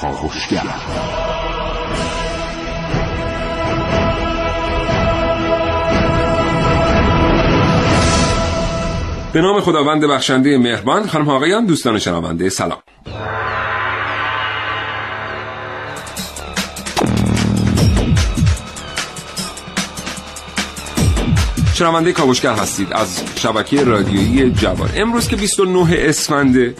کاوشگر به نام خداوند بخشنده مهربان خانم آقایان دوستان شنونده سلام. شنونده کاوشگر هستید از شبکه رادیویی جوان. امروز که 29 اسفنده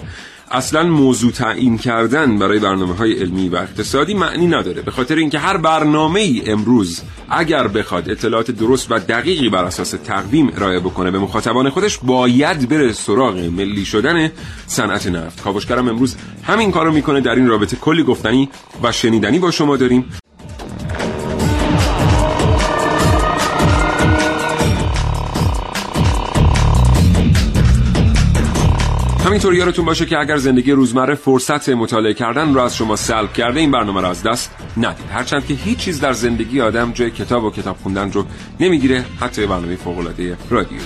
اصلا موضوع تعیین کردن برای برنامه های علمی و اقتصادی معنی نداره. به خاطر اینکه هر برنامه ای امروز اگر بخواد اطلاعات درست و دقیقی بر اساس تقویم ارائه بکنه به مخاطبان خودش باید بره سراغ ملی شدن صنعت نفت. کاوشگرم امروز همین کارو می‌کنه در این رابطه کلی گفتنی و شنیدنی با شما داریم. همینطور یادتون باشه که اگر زندگی روزمره فرصت مطالعه کردن رو از شما سلب کرده این برنامه رو از دست ندید. هرچند که هیچ چیز در زندگی آدم جای کتاب و کتاب خوندن رو نمی‌گیره حتی برنامه فوق العاده رادیو.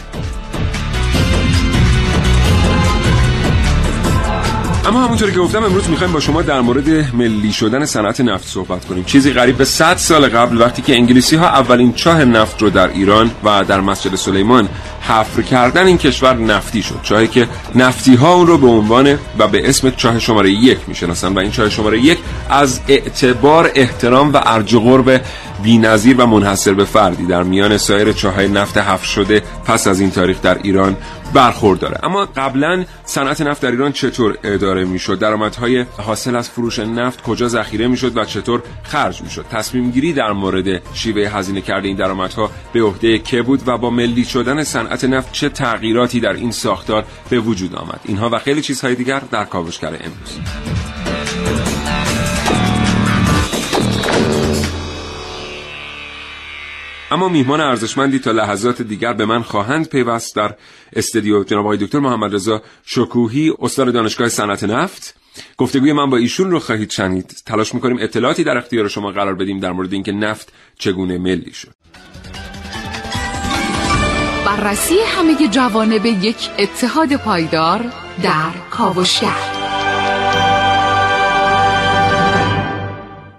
اما همونطوری که گفتم امروز می‌خوایم با شما در مورد ملی شدن صنعت نفت صحبت کنیم. چیزی غریب به 100 سال قبل وقتی که انگلیسی ها اولین چاه نفت رو در ایران و در مسجد سلیمان حفر کردن این کشور نفتی شد. چاهی که نفتی ها اون رو به عنوان و به اسم چاه شماره یک می‌شناسن و این چاه شماره یک از اعتبار احترام و ارج و قرب بی‌نظیر و منحصر به فردی. در میان سایر چاهای نفت حفر شده پس از این تاریخ در ایران برخورداره. اما قبلا صنعت نفت در ایران چطور اداره می‌شد؟ درآمدهای حاصل از فروش نفت کجا ذخیره می‌شد و چطور خرج می‌شد؟ تصمیم گیری در مورد شیوه هزینه کرده این درآمدها به عهده که بود و با ملی شدن صنعت نفت چه تغییراتی در این ساختار به وجود آمد؟ اینها و خیلی چیزهای دیگر در کاوشگر امروز. اما میهمان ارزشمندی تا لحظات دیگر به من خواهند پیوست در استودیو جناب آقای دکتر محمد رضا شکوهی استاد دانشگاه صنعت نفت. گفتگوی من با ایشون رو خواهید شنید. تلاش می‌کنیم اطلاعاتی در اختیار شما قرار بدیم در مورد اینکه نفت چگونه ملی شد. بررسی همه جوانب یک اتحاد پایدار در کاوشگر.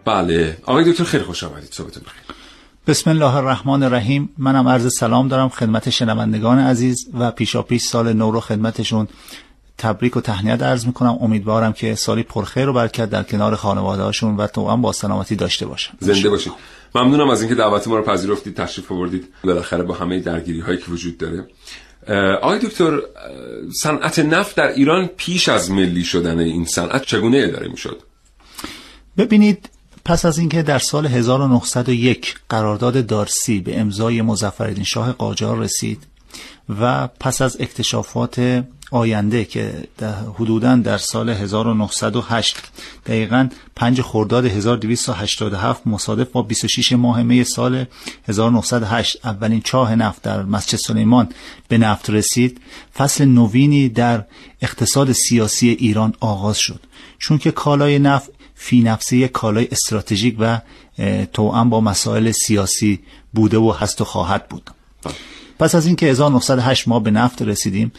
بله. آقای دکتر خیلی خوش آمدید. صحبتون بخیر. بسم الله الرحمن الرحیم. منم عرض سلام دارم خدمت شنوندگان عزیز و پیشا پیش سال نو رو خدمتشون تبریک و تهنیت عرض می‌کنم. امیدوارم که سالی پرخیر و برکت در کنار خانواده هاشون و تو هم با سلامتی داشته باشن. زنده باشید ممنونم از اینکه دعوت ما رو پذیرفتید تشریف آوردید. بالاخره با همه درگیری هایی که وجود داره. آقای دکتر صنعت نفت در ایران پیش از ملی شدن این صنعت چگونه اداره می‌شد؟ ببینید پس از اینکه در سال 1901 قرارداد دارسی به امضای مظفرالدین شاه قاجار رسید و پس از اکتشافات آینده که حدودا در سال 1908 دقیقا 5 خرداد 1287 مصادف با 26 ماه می سال 1908 اولین چاه نفت در مسجد سلیمان به نفت رسید. فصل نوینی در اقتصاد سیاسی ایران آغاز شد. چون که کالای نفت فی نفسه کالای استراتژیک و توأم با مسائل سیاسی بوده و هست و خواهد بود. پس از اینکه 1908 ما به نفت رسیدیم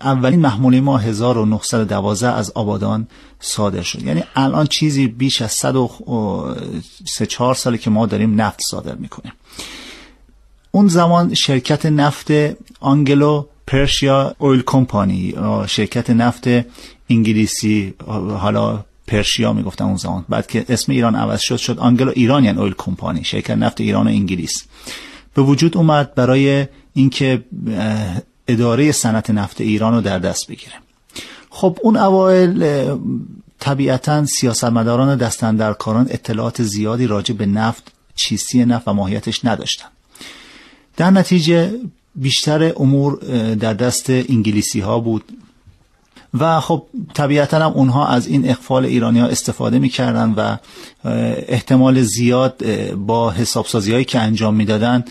اولین محموله ما 1912 از آبادان صادر شد. یعنی الان چیزی بیش از 104 ساله که ما داریم نفت صادر می‌کنیم. اون زمان شرکت نفت Anglo-Persian Oil Company شرکت نفت انگلیسی حالا پرشیا می‌گفتن اون زمان. بعد که اسم ایران عوض شد شد Anglo-Iranian Oil Company. شرکت نفت ایران و انگلیس. به وجود اومد برای اینکه اداره صنعت نفت ایران رو در دست بگیره. خب اون اوایل طبیعتا سیاستمداران دستندرکاران اطلاعات زیادی راجع به نفت چیستی نفت و ماهیتش نداشتن. در نتیجه بیشتر امور در دست انگلیسی ها بود. و خب طبیعتا هم اونها از این اقفال ایرانی ها استفاده می‌کردن و احتمال زیاد با حسابسازی هایی که انجام می‌دادن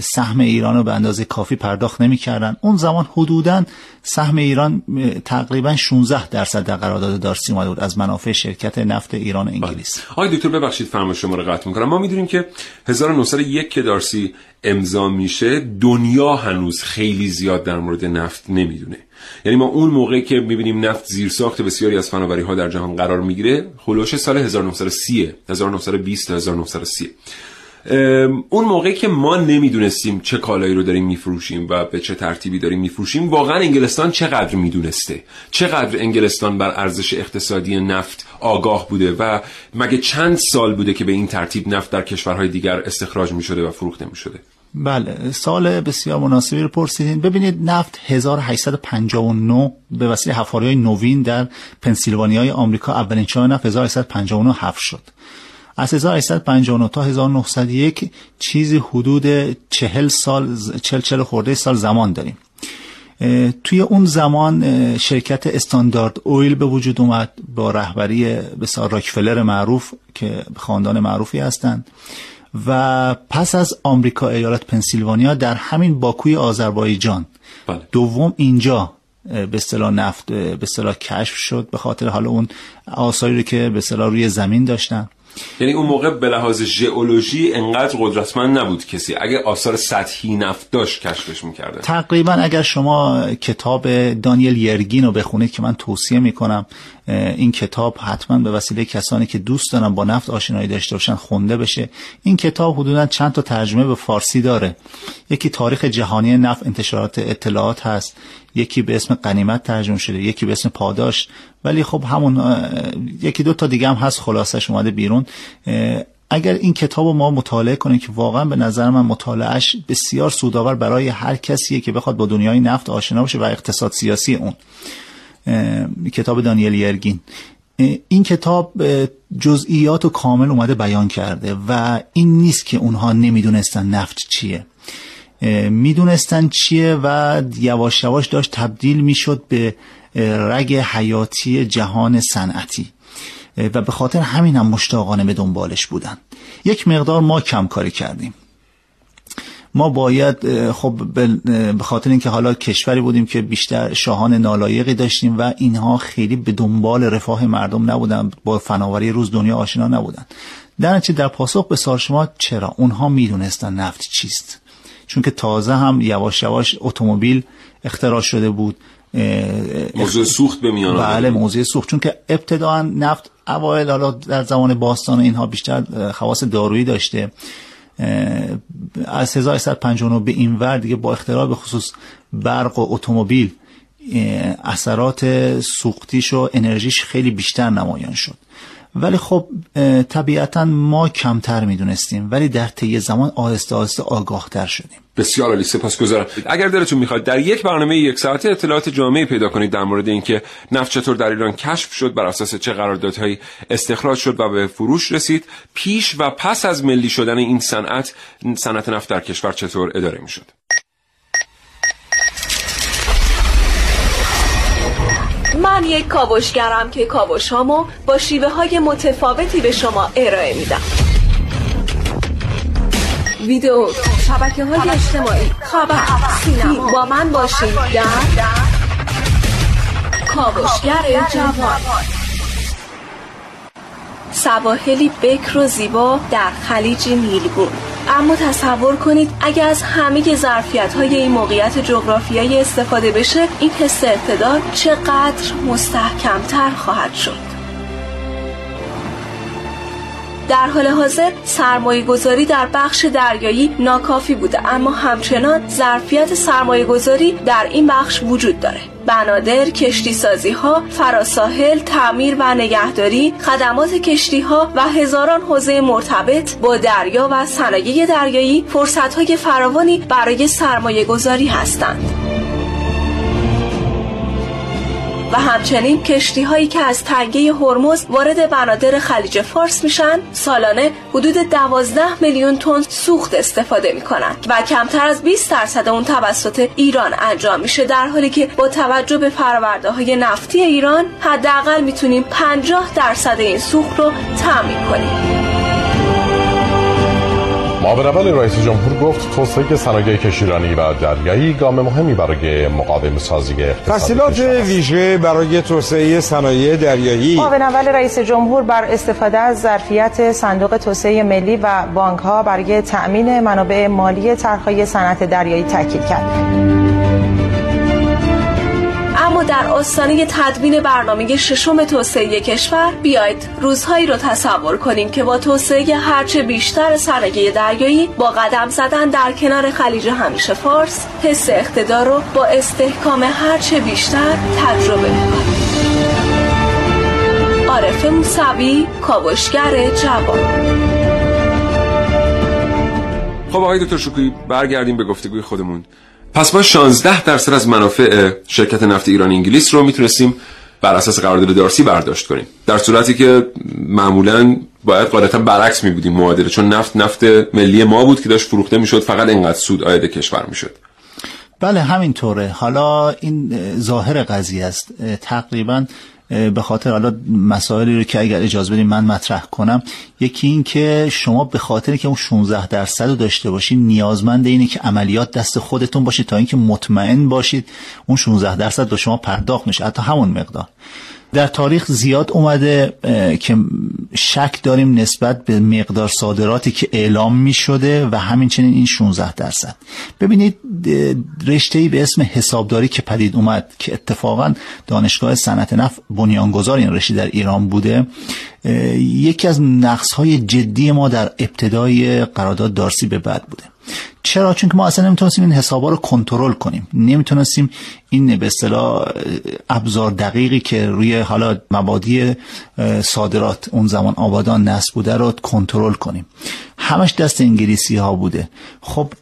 سهم ایران رو به اندازه کافی پرداخت نمی‌کردن. اون زمان حدودا سهم ایران تقریبا 16 درصد در قرارداد دارسی اومده بود از منافع شرکت نفت ایران انگلیس بله. آقای دکتر ببخشید فرمایش شما رو قطع می‌کنم. ما می‌دونیم که 1901 که دارسی امضا میشه دنیا هنوز خیلی زیاد در مورد نفت نمی‌دونه. یعنی ما اون موقعی که می‌بینیم نفت زیر ساخت بسیاری از فناوری ها در جهان قرار می‌گیره خلوش سال 1930 1920 1930 اون موقعی که ما نمی‌دونستیم چه کالایی رو داریم میفروشیم و به چه ترتیبی داریم میفروشیم واقعا انگلستان چقدر می‌دونسته؟ چقدر انگلستان بر ارزش اقتصادی نفت آگاه بوده و مگه چند سال بوده که به این ترتیب نفت در کشورهای دیگر استخراج می‌شده و فروخته می‌شده بله سال بسیار مناسبی رو پرسیدین. ببینید نفت 1859 به وسیله حفاری نوین در پنسیلوانیای آمریکا اولین چاه نفت 1859 حفر شد. از 1859 تا 1901 چیزی حدود 40 سال 40 40 خورده سال زمان داریم. توی اون زمان شرکت استاندارد اویل به وجود اومد با رهبری بسیار راکفلر معروف که خاندان معروفی هستند. و پس از آمریکا ایالت پنسیلوانیا در همین باکوی آذربایجان. بله. دوم اینجا به اصطلاح نفت به اصطلاح کشف شد به خاطر حالا اون آثاری که به اصطلاح روی زمین داشتن. یعنی اون موقع به لحاظ ژئولوژی انقدر قدرتمند نبود کسی. اگه آثار سطحی نفت داشت کشفش می‌کرده. تقریبا اگر شما کتاب دانیل یرگین رو بخونید که من توصیه می‌کنم این کتاب حتما به وسیله کسانی که دوست دارن با نفت آشنایی داشته باشن خونده بشه. این کتاب حدودا چند تا ترجمه به فارسی داره. یکی تاریخ جهانی نفت انتشارات اطلاعات هست. یکی به اسم قنیمت ترجمه شده. یکی به اسم پاداش. ولی خب همون یکی دو تا دیگه هم هست خلاصش اومده بیرون. اگر این کتاب رو ما مطالعه کنیم که واقعا به نظر من مطالعهش بسیار سودآور برای هر کسیه که بخواد با دنیای نفت آشنا بشه و اقتصاد سیاسی اون. کتاب دانیل یرگین. این کتاب جزئیات و کامل اومده بیان کرده و این نیست که اونها نمی‌دونستن نفت چیه. می‌دونستن چیه و یواش یواش داشت تبدیل می‌شد به رگ حیاتی جهان صنعتی. و به خاطر همین هم مشتاقانه به دنبالش بودن. یک مقدار ما کم کاری کردیم. ما باید خب به خاطر اینکه حالا کشوری بودیم که بیشتر شاهان نالایقی داشتیم و اینها خیلی به دنبال رفاه مردم نبودن با فناوری روز دنیا آشنا نبودن. در در پاسخ به سال شما چرا اونها می‌دونستن نفت چیست؟ چون که تازه هم یواش یواش اتومبیل اختراع شده بود موضوع سوخت به میان بله موضوع سوخت. چون که ابتدا نفت اوایل حالا در زمان باستان اینها بیشتر خواص دارویی داشته. از 1159 به این ور دیگه با اختراع به خصوص برق و اتومبیل اثرات سوختیش و انرژیش خیلی بیشتر نمایان شد. ولی خب طبیعتا ما کمتر می‌دونستیم ولی در طی زمان آهسته آهسته آگاهتر شدیم. بسیار عالی سپاسگزارم اگر دلتون می‌خواد در یک برنامه یک ساعته اطلاعات جامعی پیدا کنید در مورد اینکه نفت چطور در ایران کشف شد بر اساس چه قراردادهایی استخراج شد و به فروش رسید پیش و پس از ملی شدن این صنعت صنعت نفت در کشور چطور اداره می‌شد؟ من یک کاوشگرم که کاوش هامو با شیوه های متفاوتی به شما ارائه میدم. ویدیو شبکه های اجتماعی خبر سینما. با من باشید در کاوشگر جوان. سواحلی بکر و زیبا در خلیج نیلگون اما تصور کنید اگر از همه ظرفیت های این موقعیت جغرافیایی استفاده بشه این حس اقتدار چقدر مستحکمتر خواهد شد. در حال حاضر سرمایه گذاری در بخش دریایی ناکافی بوده اما همچنان ظرفیت سرمایه گذاری در این بخش وجود داره. بنادر، کشتی سازی ها، فراساحل، تعمیر و نگهداری، خدمات کشتی ها و هزاران حوزه مرتبط با دریا و صنایع دریایی فرصت های فراوانی برای سرمایه گذاری هستند. و همچنین کشتی هایی که از تنگه هرمز وارد بنادر خلیج فارس میشن سالانه حدود 12 میلیون تن سوخت استفاده می‌کنن و کمتر از 20 درصد اون توسط ایران انجام میشه در حالی که با توجه به فرآورده های نفتی ایران حداقل می‌تونیم 50 درصد این سوخت رو تامین کنیم. معاون اول رئیس جمهور گفت توسعه صنایع کشیرانی و دریایی گام مهمی برای مقاوم سازی تحصیلات ویژه برای توسعه صنایع دریایی معاون اول رئیس جمهور بر استفاده از ظرفیت صندوق توسعه ملی و بانک ها برای تأمین منابع مالی طرحهای صنعت دریایی تاکید کرد. آستانه تدوین برنامه ششم توسعه کشور بیاید روزهایی رو تصور کنیم که با توسعه هرچه بیشتر صنایع دریایی با قدم زدن در کنار خلیج همیشه فارس حس اقتدار رو با استحکام هرچه بیشتر تجربه می‌کنیم عارف موسوی کاوشگر جوان. خب آقای دکتر شکویی برگردیم به گفتگوی خودمون. پس ما 16 درصد از منافع شرکت نفت ایران انگلیس رو می‌تونستیم بر اساس قرارداد دارسی برداشت کنیم. در صورتی که معمولا باید قاعدتا برعکس می بودیم معادله چون نفت نفت ملی ما بود که داشت فروخته می‌شد فقط اینقدر سود آید کشور می‌شد. بله همینطوره. حالا این ظاهر قضیه است. تقریبا به خاطر حالا مسائلی رو که اگر اجازه بدیم من مطرح کنم یکی این که شما به خاطر که اون 16 درصد رو داشته باشید نیازمند اینه که عملیات دست خودتون باشید تا اینکه مطمئن باشید اون 16 درصد به شما پرداخت میشه حتی همون مقدار. در تاریخ زیاد اومده که شک داریم نسبت به مقدار صادراتی که اعلام می شده و همینچنین این 16 درصد. ببینید رشته به اسم حسابداری که پدید اومد که اتفاقا دانشگاه صنعت نفت بنیانگذار این رشته در ایران بوده یکی از نقص های جدی ما در ابتدای قرارداد دارسی به بعد بوده. چرا؟ چون که ما اصلا نمی‌تونستیم این حسابا رو کنترل کنیم. نمی‌تونستیم این به اصطلاح ابزار دقیقی که روی حالا مبادی صادرات اون زمان آبادان نصب بوده رو کنترل کنیم. همش دست انگلیسی ها بوده. خب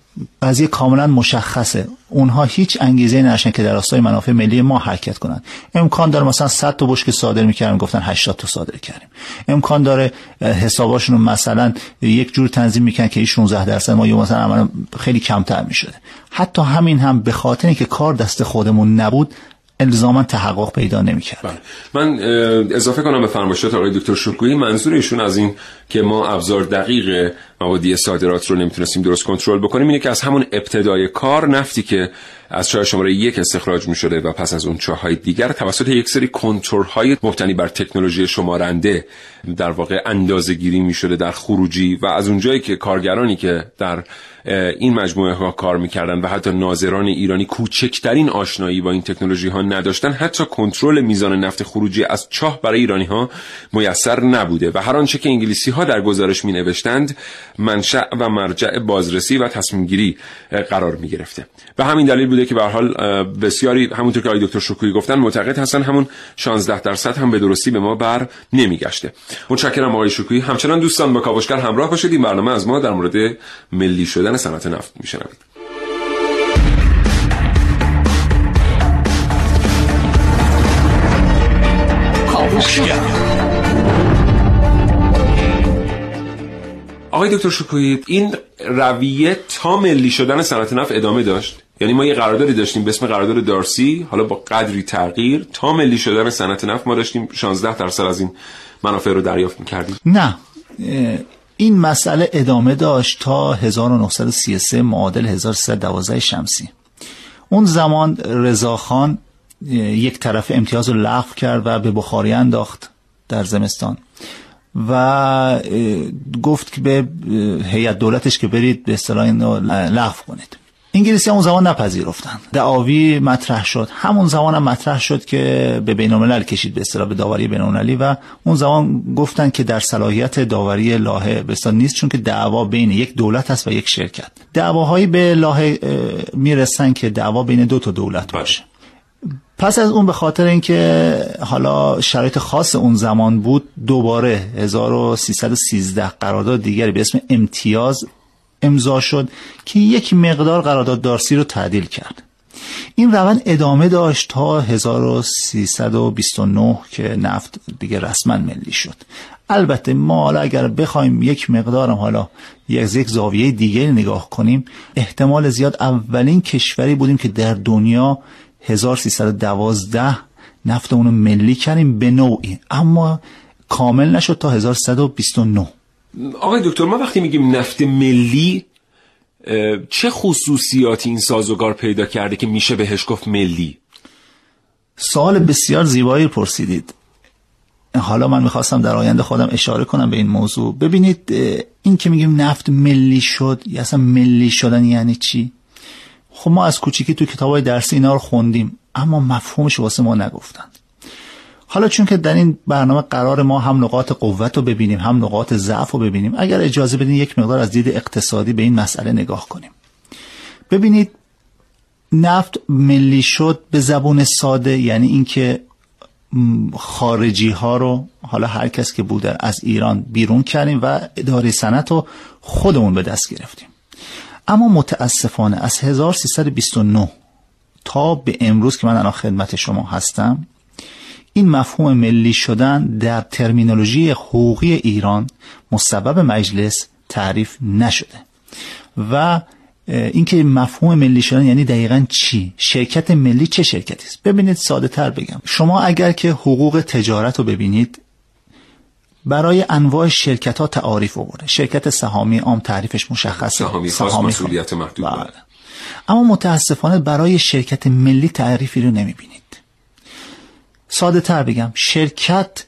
قضیه کاملا مشخصه. اونها هیچ انگیزه نشن که در راستای منافع ملی ما حرکت کنند امکان داره مثلا 100 تا بشک صادر می‌کردن گفتن 80 تا صادر کردیم. امکان داره حساباشون مثلا یک جور تنظیم می‌کنن که این 16 درصد ما مثلا خیلی کمتر می‌شده. حتی همین هم به خاطر اینکه کار دست خودمون نبود الزاما تحقق پیدا نمی‌کرد بله. من اضافه کنم به فرمایشات آقای دکتر شکویی منظور ایشون از این که ما ابزار دقیق موادی صادرات رو نمی‌تونستیم درست کنترل بکنیم اینه که از همون ابتدای کار نفتی که از چاه شماره یک استخراج می شده و پس از اون چاهای دیگر توسط یک سری های مبتنی بر تکنولوژی شمارنده در واقع اندازه گیری می شده در خروجی و از اونجایی که کارگرانی که در این مجموعه ها کار می‌کردن و حتی ناظران ایرانی کوچکترین آشنایی با این تکنولوژی ها نداشتن حتی کنترل میزان نفت خروجی از چاه برای ایرانی ها میسر نبوده و هر آنچه که انگلیسی ها در گزارش می نوشتند منشأ و مرجع بازرسی و تصمیم گیری قرار می گرفته به همین دلیل بوده که به حال بسیاری همونطور که آقای دکتر شکویی گفتن معتقد هستن همون 16 درصد هم به درستی به ما بر نمیگشته. متشکرم آقای شکویی همچنان دوستان با کاوشگر همراه باشید. این برنامه از ما در مورد ملی شدن صنعت نفت میشنوید. آقای دکتر شکویی این رویه تا ملی شدن صنعت نفت ادامه داشت؟ یعنی ما یه قراردادی داشتیم به اسم قرارداد دارسی حالا با قدری تغییر تا ملی شدن صنعت نفت ما داشتیم 16 درصد از این منافع رو دریافت می‌کردیم. نه این مسئله ادامه داشت تا 1933 معادل 1312 شمسی. اون زمان رضاخان یک طرف امتیاز رو لغو کرد و به بخاری انداخت در زمستان. و گفت که به هیئت دولتش که برید به اصطلاح لغو کنید. انگلیسی اون زمان نپذیرفتن. دعاوی مطرح شد. همون زمان هم مطرح شد که به بین الملل کشید به اصطلاح به داوری بین المللی و اون زمان گفتن که در صلاحیت داوری لاهه به نیست چون که دعوا بین یک دولت است و یک شرکت. دعواهایی به لاهه می‌رسن که دعوا بین دو تا دولت باشه. پس از اون به خاطر اینکه حالا شرایط خاص اون زمان بود دوباره 1313 قرارداد دیگری به اسم امتیاز امضا شد که یک مقدار قرارداد دارسی رو تعدیل کرد. این روند ادامه داشت تا 1329 که نفت دیگه رسما ملی شد. البته ما حالا اگر بخوایم یک مقدارم حالا یک یک زاویه دیگه نگاه کنیم احتمال زیاد اولین کشوری بودیم که در دنیا 1312 نفتمون رو ملی کردیم به نوعی. اما کامل نشد تا 1129 آقای دکتر ما وقتی میگیم نفت ملی چه خصوصیاتی این سازوکار پیدا کرده که میشه بهش گفت ملی؟ سوال بسیار زیبایی پرسیدید. حالا من می‌خواستم در آینده خودم اشاره کنم به این موضوع. ببینید این که میگیم نفت ملی شد یا اصلا ملی شدن یعنی چی؟ خب ما از کوچیکی تو کتاب های درسی اینا رو خوندیم اما مفهومش واسه ما نگفتن. حالا چون که در این برنامه قرار ما هم نقاط قوت رو ببینیم هم نقاط ضعف رو ببینیم اگر اجازه بدین یک مقدار از دید اقتصادی به این مسئله نگاه کنیم. ببینید نفت ملی شد به زبون ساده یعنی اینکه خارجی ها رو حالا هر کس که بوده از ایران بیرون کردیم و اداره صنعت رو خودمون به دست گرفتیم. اما متاسفانه از 1329 تا به امروز که من الان خدمت شما هستم این مفهوم ملی شدن در ترمینولوژی حقوقی ایران مصوب مجلس تعریف نشده. و اینکه مفهوم ملی شدن یعنی دقیقا چی؟ شرکت ملی چه شرکتی است؟ ببینید ساده تر بگم. شما اگر که حقوق تجارت رو ببینید برای انواع شرکت ها تعاریف آورده. شرکت سهامی عام تعریفش مشخصه. سهامی خاص مسئولیت محدود بله. اما متاسفانه برای شرکت ملی تعریفی رو نمی‌بینید. ساده تر بگم شرکت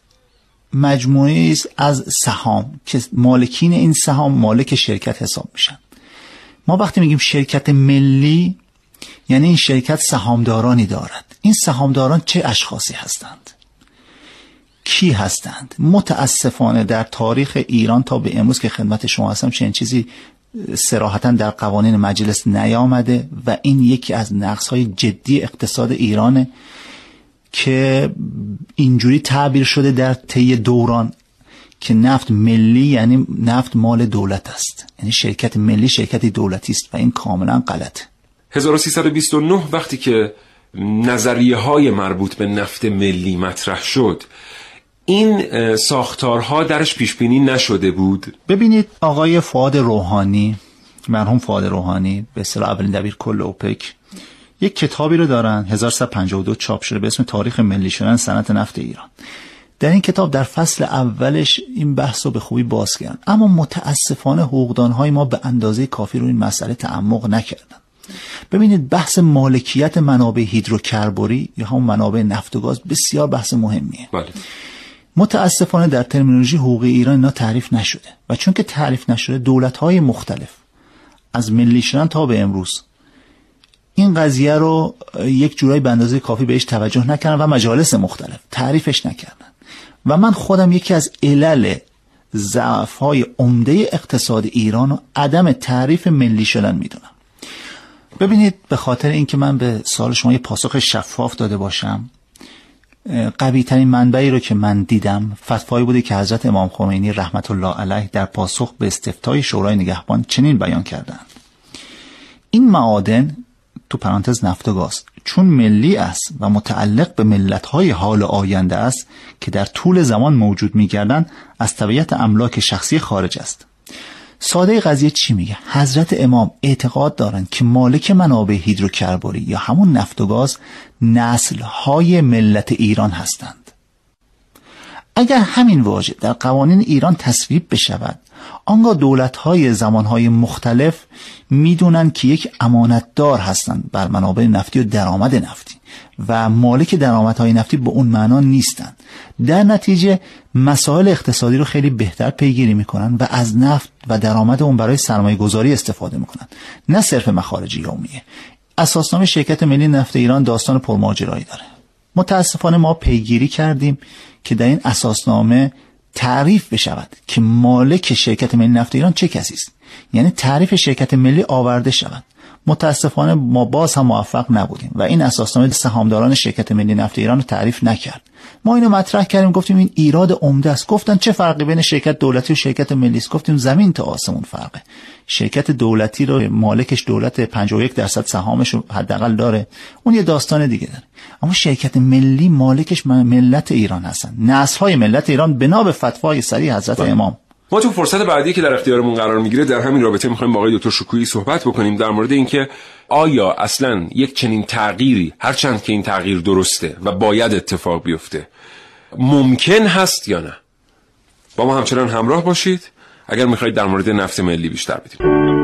مجموعه است از سهام که مالکین این سهام مالک شرکت حساب میشن. ما وقتی میگیم شرکت ملی یعنی این شرکت سهامدارانی دارد. این سهامداران چه اشخاصی هستند؟ کی هستند؟ متاسفانه در تاریخ ایران تا به امروز که خدمت شما هستم چنین چیزی سراحتا در قوانین مجلس نیامده و این یکی از نقص های جدی اقتصاد ایرانه. که اینجوری تعبیر شده در طی دوران که نفت ملی یعنی نفت مال دولت است. یعنی شرکت ملی شرکتی دولتی است و این کاملا غلط 1329 وقتی که نظریه های مربوط به نفت ملی مطرح شد این ساختارها درش پیش بینی نشده بود؟ ببینید آقای فاد روحانی مرحوم فاد روحانی به اصطلاح اولین دبیر کل اوپک یک کتابی رو دارن. 1152 چاپ شده به اسم تاریخ ملی شدن صنعت نفت ایران. در این کتاب در فصل اولش این بحث رو به خوبی باز کردن اما متاسفانه حقوقدان های ما به اندازه کافی رو این مسئله تعمق نکردن. ببینید بحث مالکیت منابع هیدروکربوری یا همون منابع نفت و گاز بسیار بحث مهمیه. بله. متاسفانه در ترمینولوژی حقوقی ایران اینا تعریف نشده. و چون که تعریف نشده دولت های مختلف از ملی شدن تا به امروز این قضیه رو یک جورایی به اندازه کافی بهش توجه نکردن و مجالس مختلف تعریفش نکردن. و من خودم یکی از علل ضعف های عمده اقتصاد ایران و عدم تعریف ملی شدن می‌دونم. ببینید به خاطر اینکه من به سال شما یه پاسخ شفاف داده باشم قوی ترین منبعی رو که من دیدم فتوایی بوده که حضرت امام خمینی رحمت الله علیه در پاسخ به استفتای شورای نگهبان چنین بیان کردند. این معادن تو پرانتز نفت و گاز چون ملی است و متعلق به ملت‌های حال آینده است که در طول زمان موجود می‌گردند از طبیعت املاک شخصی خارج است. ساده قضیه چی میگه؟ حضرت امام اعتقاد دارند که مالک منابع هیدروکربوری یا همون نفت و گاز نسل‌های ملت ایران هستند. اگر همین واژه در قوانین ایران تصویب بشود آنگاه زمان های مختلف می‌دونن که یک امانتدار هستند بر منابع نفتی و درآمد نفتی و مالک درآمدهای نفتی به اون معنا نیستند در نتیجه مسائل اقتصادی رو خیلی بهتر پیگیری می‌کنن و از نفت و درآمد اون برای سرمایه گذاری استفاده می‌کنن نه صرف مخارج یومیه اساسنامه شرکت ملی نفت ایران داستان پرماجرایی داره. متاسفانه ما پیگیری کردیم که در این اساسنامه تعریف بشود که مالک شرکت ملی نفت ایران چه کسی است. یعنی تعریف شرکت ملی آورده شود. متاسفانه ما باز هم موفق نبودیم و این اساسنامه سهامداران شرکت ملی نفت ایران رو تعریف نکرد. ما اینو مطرح کردیم گفتیم این ایراد عمده است. گفتن چه فرقی بین شرکت دولتی و شرکت ملی است؟ گفتیم زمین تا آسمون فرقه. شرکت دولتی رو مالکش دولت 51 درصد سهامش رو حداقل داره. اون یه داستان دیگه داره. اما شرکت ملی مالکش ملت ایران هستن. نسل های ملت ایران بنا به فتوای سری حضرت بله. امام. ما تو فرصت بعدی که در اختیارمون قرار می‌گیره در همین رابطه می‌خوایم با آقای دکتر شکویی صحبت بکنیم در مورد اینکه آیا اصلا یک چنین تغییری هرچند که این تغییر درسته و باید اتفاق بیفته ممکن هست یا نه؟ با ما همچنان همراه باشید. اگر می‌خواید در مورد نفت ملی بیشتر بدونید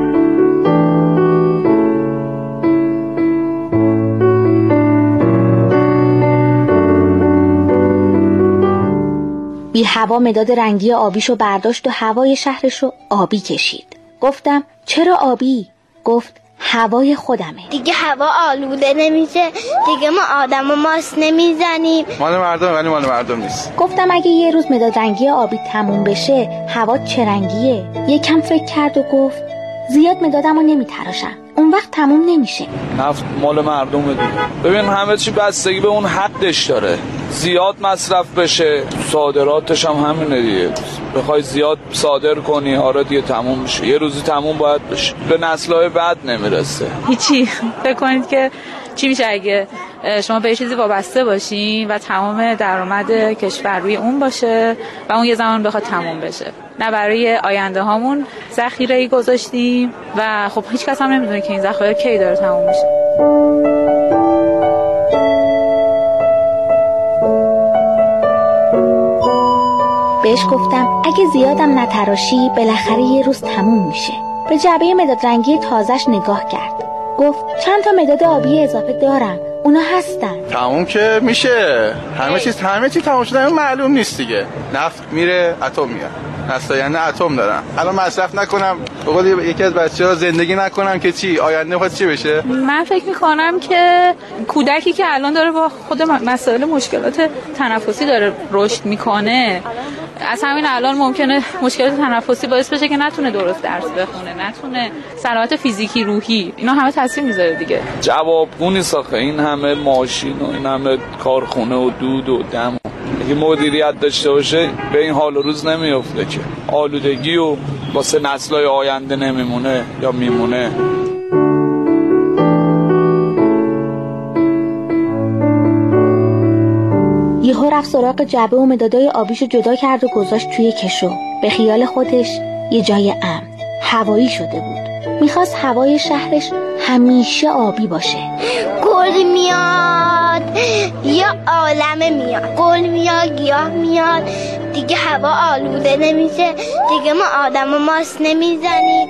بی هوا مداد رنگی آبیشو برداشت و هوای شهرشو آبی کشید. گفتم چرا آبی؟ گفت هوای خودمه. دیگه هوا آلوده نمیشه. دیگه ما آدم و ماست نمی‌زنیم. مال مردم ولی مال مردم نیست. گفتم اگه یه روز مداد رنگی آبی تموم بشه هوا چه رنگیه؟ یکم فکر کرد و گفت زیاد مدادم رو نمیتراشم. اون وقت تموم نمیشه. نفت مال مردم دیگه. ببین همه چی بستگی به اون حدش داره. زیاد مصرف بشه صادراتش هم همینه دیگه. بخوای زیاد صادر کنی آره دیگه تموم میشه. یه روزی تموم باید بشه. به نسلهای بعد نمی‌رسه. هیچی. فکر کنید که چی میشه اگه شما به چیزی وابسته باشین و تمام درآمد کشور روی اون باشه و اون یه زمان بخواد تموم بشه. نه برای آینده هامون ذخیره ای گذاشتیم و خب هیچ کس هم نمی‌دونه که این ذخیره کی داره تموم میشه. بهش گفتم اگه زیادم نتراشی بالاخره یه روز تموم میشه. به جعبه مداد رنگی تازش نگاه کرد. گفت چند تا مداد آبی اضافه دارم. اونا هستن. تموم که میشه. همه چیز همه چیز تموم شده معلوم نیست دیگه. نفت میره اتم میاد. نستاینده اتم دارم الان مصرف نکنم. به قول یکی از بچه ها زندگی نکنم که چی؟ آینده خود چی بشه؟ من فکر می‌کنم که کودکی که الان داره با خود مسائل مشکلات تنفسی داره رشد می‌کنه از همین الان ممکنه مشکلات تنفسی باعث بشه که نتونه درست درس بخونه نتونه سلامت فیزیکی روحی اینا همه تاثیر می‌ذاره دیگه. جوابگونی ساخه این همه ماشین و این همه کارخونه و دود و دم اگه مدیریت داشته باشه به این حال و روز نمیفته که. آلودگی و واسه نسلای آینده نمیمونه یا میمونه. یهو رفت سراغ جعبه و مدادای آبیشو جدا کرد و گذاشت توی کشو. به خیال خودش یه جای امن هوایی شده بود. می‌خواست هوای شهرش همیشه آبی باشه. گل میاد یا عالم میاد. گل میاد گیاه میاد. دیگه هوا آلوده نمیشه دیگه ما آدم و ماست نمی‌زنیم.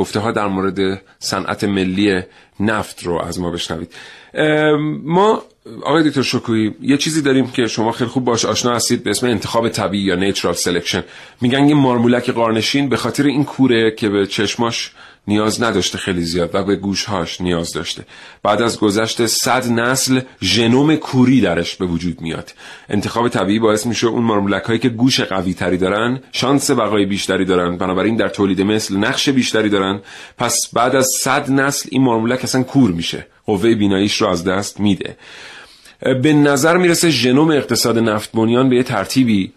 ناگفته ها در مورد صنعت ملی نفت رو از ما بشنوید. ما آقای دکتر شکویی یه چیزی داریم که شما خیلی خوب باش آشنا هستید به اسم انتخاب طبیعی یا natural selection میگن یه مارمولک غارنشین به خاطر این کوره که به چشماش نیاز نداشته خیلی زیاد و به گوشهاش نیاز داشته. بعد از گذشت صد نسل ژنوم کوری درش به وجود میاد. انتخاب طبیعی باعث میشه اون هایی که گوش قوی تری دارن شانس بقای بیشتری دارن. بنابراین در تولید مثل نقش بیشتری دارن. پس بعد از صد نسل این مارمولک اصلا کور میشه. قوه بیناییش رو از دست میده. به نظر می‌رسه ژنوم اقتصاد نفت بنیان به یه ترتیبی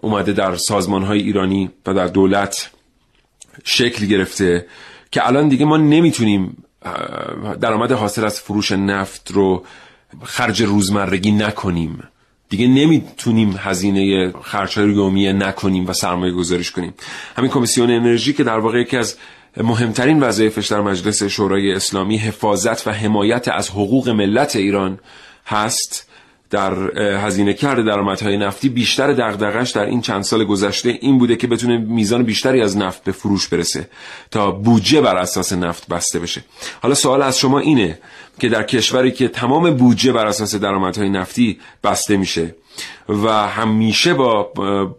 اومده در سازمان های ایرانی و در دولت. شکل گرفته که الان دیگه ما نمی‌تونیم درآمد حاصل از فروش نفت رو خرج روزمرگی نکنیم. دیگه نمی‌تونیم هزینه خرچهای یومیه نکنیم و سرمایه گذاریش کنیم. همین کمیسیون انرژی که در واقع یکی از مهمترین وظایفش در مجلس شورای اسلامی حفاظت و حمایت از حقوق ملت ایران هست در هزینه کرده درآمدهای نفتی بیشتر دغدغش در این چند سال گذشته این بوده که بتونه میزان بیشتری از نفت به فروش برسه تا بودجه بر اساس نفت بسته بشه. حالا سوال از شما اینه که در کشوری که تمام بودجه بر اساس درآمدهای نفتی بسته میشه و همیشه با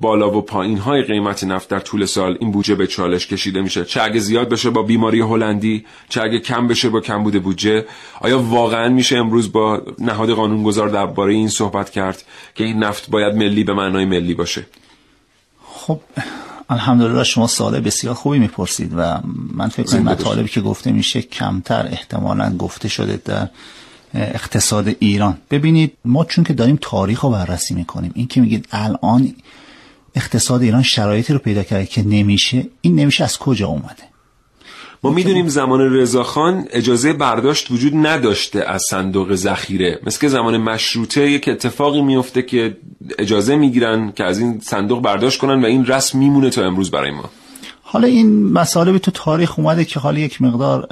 بالا و پایین های قیمت نفت در طول سال این بودجه به چالش کشیده میشه. چه اگه زیاد بشه با بیماری هلندی چه اگه کم بشه با کم بوده بودجه. آیا واقعا میشه امروز با نهاد قانونگذار درباره این صحبت کرد که این نفت باید ملی به معنای ملی باشه؟ خب الحمدلله شما سوال بسیار خوبی می‌پرسید و من فکر کنم مطالبی که گفته میشه کمتر احتمالا گفته شده در اقتصاد ایران. ببینید ما چون که داریم تاریخ رو بررسی می‌کنیم این که میگید الان اقتصاد ایران شرایطی رو پیدا کرده که نمیشه این نمیشه از کجا اومده؟ ما می‌دونیم زمان رضاخان اجازه برداشت وجود نداشته از صندوق ذخیره. مثل که زمان مشروطه یک اتفاقی میفته که اجازه می‌گیرن که از این صندوق برداشت کنن و این رسم میمونه تا امروز برای ما. حالا این مسائل تو تاریخ اومده که حالا یک مقدار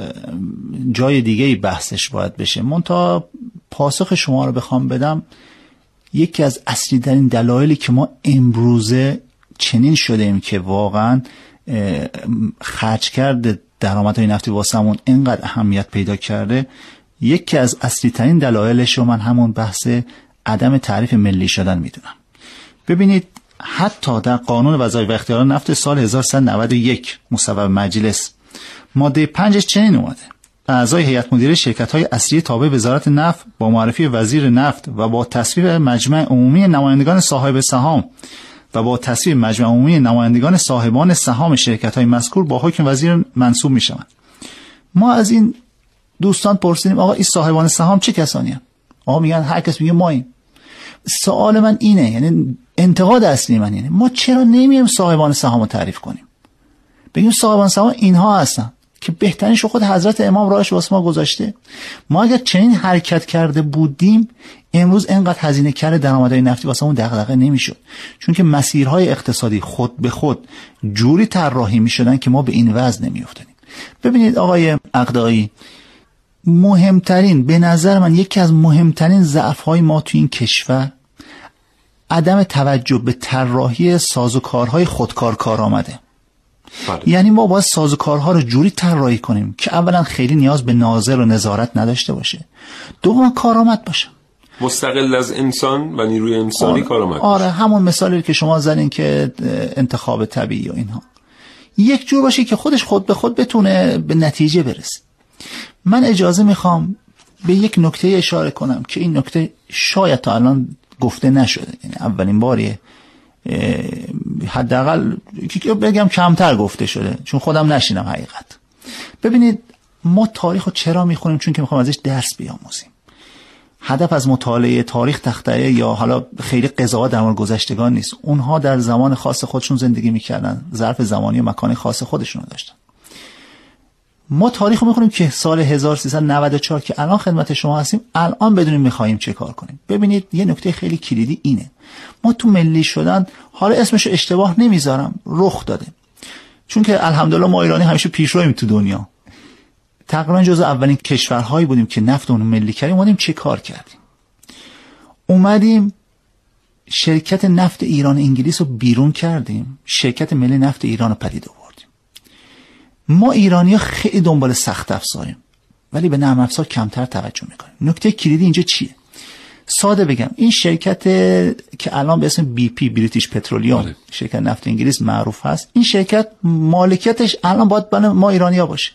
جای دیگه بحثش باید بشه. من تا پاسخ شما رو بخوام بدم یکی از اصلی این دلایلی که ما امروزه چنین شده که واقعا خرج کرده درآمدهای نفتی واسمون اینقدر اهمیت پیدا کرده یکی از اصلی ترین دلایلش رو من همون بحث عدم تعریف ملی شدن می‌دونم. ببینید حتی در قانون وظایف و اختیارات نفت سال 1191 مصوب مجلس ماده پنجش چنین اومده. اعضای هیئت مدیره شرکت های اصلی تابع وزارت نفت با معرفی وزیر نفت و با تصویب مجمع عمومی نمایندگان صاحب سهام و با تصویب مجمع عمومی نمایندگان صاحبان سهام شرکت های مذکور با حکم وزیر منصوب می شوند ما از این دوستان پرسیدیم آقا این صاحبان سهام چه کسانی هم؟ آقا میگن هر کس میگه ماییم. سوال من اینه یعنی انتقاد اصلی من اینه. ما چرا نمیم صاحبان سهام رو تعریف کنیم؟ بگیم صاحبان سهام اینها هستن. که بهترینش خود حضرت امام راهش واسه ما گذاشته. ما اگر چنین حرکت کرده بودیم امروز انقدر هزینه کرده درآمدهای نفتی واسه اون دغدغه نمی‌شد. چون که مسیرهای اقتصادی خود به خود جوری طراحی می‌شدن که ما به این وضع نمیافتادیم. ببینید آقای اقدایی مهمترین به نظر من یکی از مهمترین ضعف های ما تو این کشور عدم توجه به طراحی سازوکارهای خودکار کار آمده. بله. یعنی ما باید سازوکارها رو جوری طراحی کنیم که اولا خیلی نیاز به ناظر و نظارت نداشته باشه. دوم کارآمد باشه. مستقل از انسان و نیروی انسانی آره. کارآمد آره همون مثالی که شما زنین که انتخاب طبیعی و اینها. یک جور باشه که خودش خود به خود بتونه به نتیجه برسه. من اجازه می‌خوام به یک نکته اشاره کنم که این نکته شاید تا الان گفته نشده. یعنی اولین باریه. حداقل بگم کمتر گفته شده چون خودم نشینم حقیقت. ببینید ما تاریخ رو چرا می‌خونیم؟ چون که می‌خوام ازش درس بیاموزیم. هدف از مطالعه تاریخ تخته یا حالا خیلی قضاوت در مورد گذشتگان نیست. اونها در زمان خاص خودشون زندگی می‌کردن. ظرف زمانی و مکان خاص خودشون داشتن. ما تاریخ رو می‌خونیم که سال 1394 که الان خدمت شما هستیم الان بدونیم می‌خواهیم چه کار کنیم. ببینید یه نکته خیلی کلیدی اینه. ما تو ملی شدن حالا اسمش اشتباه نمی‌ذارم رخ داده. چون که الحمدلله ما ایرانی همیشه پیشرویم تو دنیا. تقریبا جز اولین کشورهایی بودیم که نفت اون ملی کردیم اومدیم چه کار کردیم؟ اومدیم شرکت نفت ایران انگلیس رو بیرون کردیم. شرکت ملی نفت ایران رو پدید آوردیم. ما ایرانی ها خیلی دنبال سخت افزاریم. ولی به نرم افزار کمتر توجه می‌کنیم. نکته کلیدی اینجا چیه؟ ساده بگم. این شرکت که الان به اسم بی پی بریتیش پترولیوم بله. شرکت نفت انگلیس معروف هست. این شرکت مالکیتش الان باید بین ما ایرانیا باشه.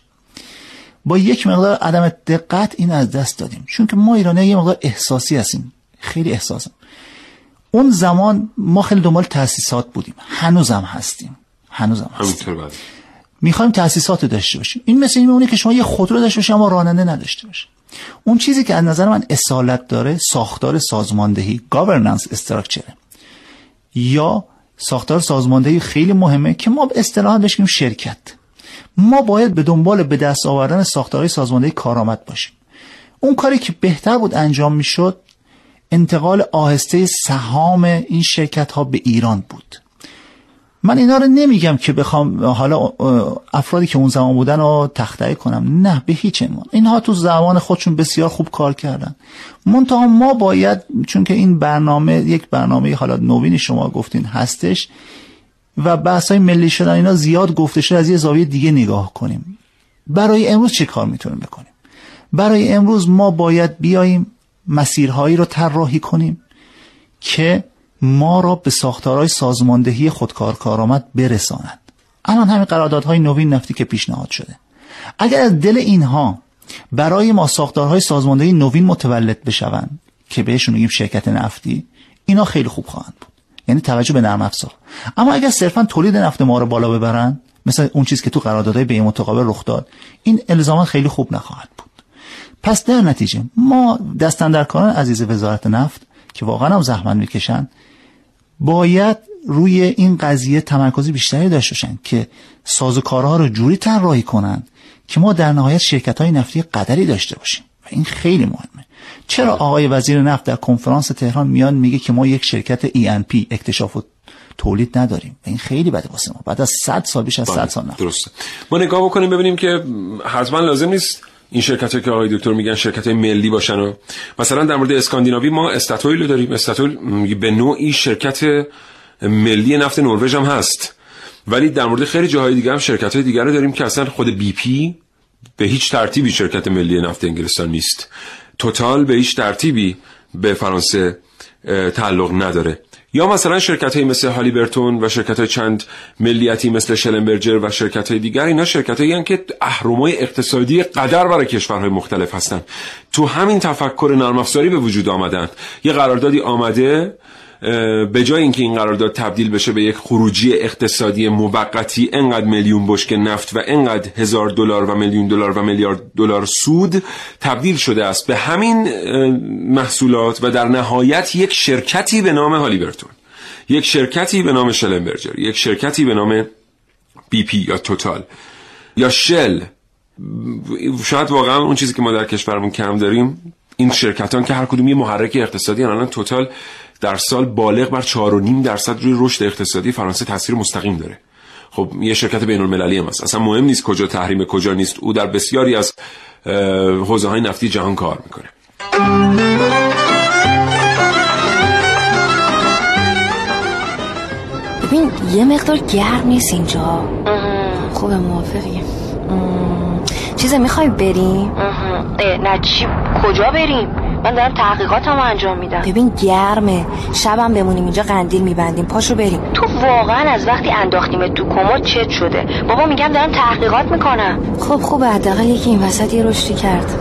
با یک مقدار عدم دقت این از دست دادیم. چون که ما ایرانی یه مقدار احساسی هستیم. خیلی احساسم اون زمان ما خیلی دنبال تاسیسات بودیم. هنوزم هستیم. هنوزم هستیم. می‌خوایم تاسیسات داشته باشیم. این مثل این که شما یه خودرو داشته باشید اما راننده نداشته باشید اون چیزی که از نظر من اصالت داره ساختار سازماندهی governance structure یا ساختار سازماندهی خیلی مهمه که ما به اصطلاح بشیم شرکت. ما باید به دنبال به دست آوردن ساختارهای سازماندهی کارآمد باشیم. اون کاری که بهتر بود انجام می‌شد انتقال آهسته سهام این شرکت ها به ایران بود. من اینا رو نمیگم که بخوام حالا افرادی که اون زمان بودن رو تخته کنم. نه به هیچ عنوان. اینها تو زمان خودشون بسیار خوب کار کردن. منتها ما باید چون که این برنامه یک برنامه حالا نوین شما گفتین هستش و بحث های ملی شدن اینا زیاد گفته شده از یه زاویه دیگه نگاه کنیم. برای امروز چه کار می‌تونیم بکنیم؟ برای امروز ما باید بیاییم مسیرهایی رو طراحی کنیم که ما را به ساختارهای سازماندهی خودکار کارآمد برساند. الان همین قراردادهای نوین نفتی که پیشنهاد شده. اگر از دل اینها برای ما ساختارهای سازماندهی نوین متولد بشوند که بهشون میگیم شرکت نفتی اینا خیلی خوب خواهند بود. یعنی توجه به نرم افزار. اما اگر صرفا تولید نفت ما رو بالا ببرن مثل اون چیز که تو قراردادهای به متقابل رخ داد این الزاما خیلی خوب نخواهد بود. پس در نتیجه ما دستندرکاران عزیز وزارت نفت که واقعا هم زحمت می‌کشن باید روی این قضیه تمرکز بیشتری داشته باشن که سازوکارها رو جوری طراحی کنن که ما در نهایت شرکت های نفتی قدری داشته باشیم. و این خیلی مهمه. چرا آقای وزیر نفت در کنفرانس تهران میان میگه که ما یک شرکت ENP اکتشاف و تولید نداریم؟ این خیلی بده واسه ما. بعد از 100 سال بیش از 100 بله، سال نفت. درسته. ما نگاه بکنیم ببینیم که حتما لازم نیست این شرکت که آقای دکتر میگن شرکت ملی باشن و مثلا در مورد اسکاندیناوی ما استاتویل داریم. استاتویل به نوعی شرکت ملی نفت نروژ هم هست. ولی در مورد خیلی جاهای دیگه هم شرکت های دیگر رو داریم که اصلا خود بی پی به هیچ ترتیبی شرکت ملی نفت انگلستان نیست. توتال به هیچ ترتیبی به فرانسه تعلق نداره. یا مثلا شرکت های مثل هالیبرتون و شرکت های چند ملیتی مثل شلنبرجر و شرکت های دیگر اینا شرکت هایی که اهرمای اقتصادی قدر برای کشورهای مختلف هستند. تو همین تفکر نرم افزاری به وجود آمدند. یه قراردادی آمده به جای اینکه این قرارداد تبدیل بشه به یک خروجی اقتصادی موقتی انقدر میلیون بشک نفت و انقدر هزار دلار و میلیون دلار و میلیارد دلار سود تبدیل شده است به همین محصولات و در نهایت یک شرکتی به نام هالیبرتون یک شرکتی به نام شلنبرجر یک شرکتی به نام بی پی یا توتال یا شل شاید واقعا اون چیزی که ما در کشورمون کم داریم این شرکتان که هر کدوم یه محرک اقتصادی هن. الان توتال در سال بالغ بر 4.5 درصد روی رشد اقتصادی فرانسه تاثیر مستقیم داره. خب یه شرکت بین المللی هم هست. اصلا مهم نیست کجا تحریم کجا نیست. او در بسیاری از حوزه های نفتی جهان کار می‌کنه. ببین یه مقدار گرم نیست اینجا. خوبه موافقی. چیزه می‌خوای بریم؟ نه چی کجا بریم؟ من دارم تحقیقاتمو انجام میدم. ببین گرمه. شبم بمونیم اینجا قندیل میبندیم. پاشو بریم. تو واقعا از وقتی انداختیم تو کمد چت شده. بابا میگم دارم تحقیقات می‌کنم. خب خوبه حداقل یکی این وسط یه رشدی کرد.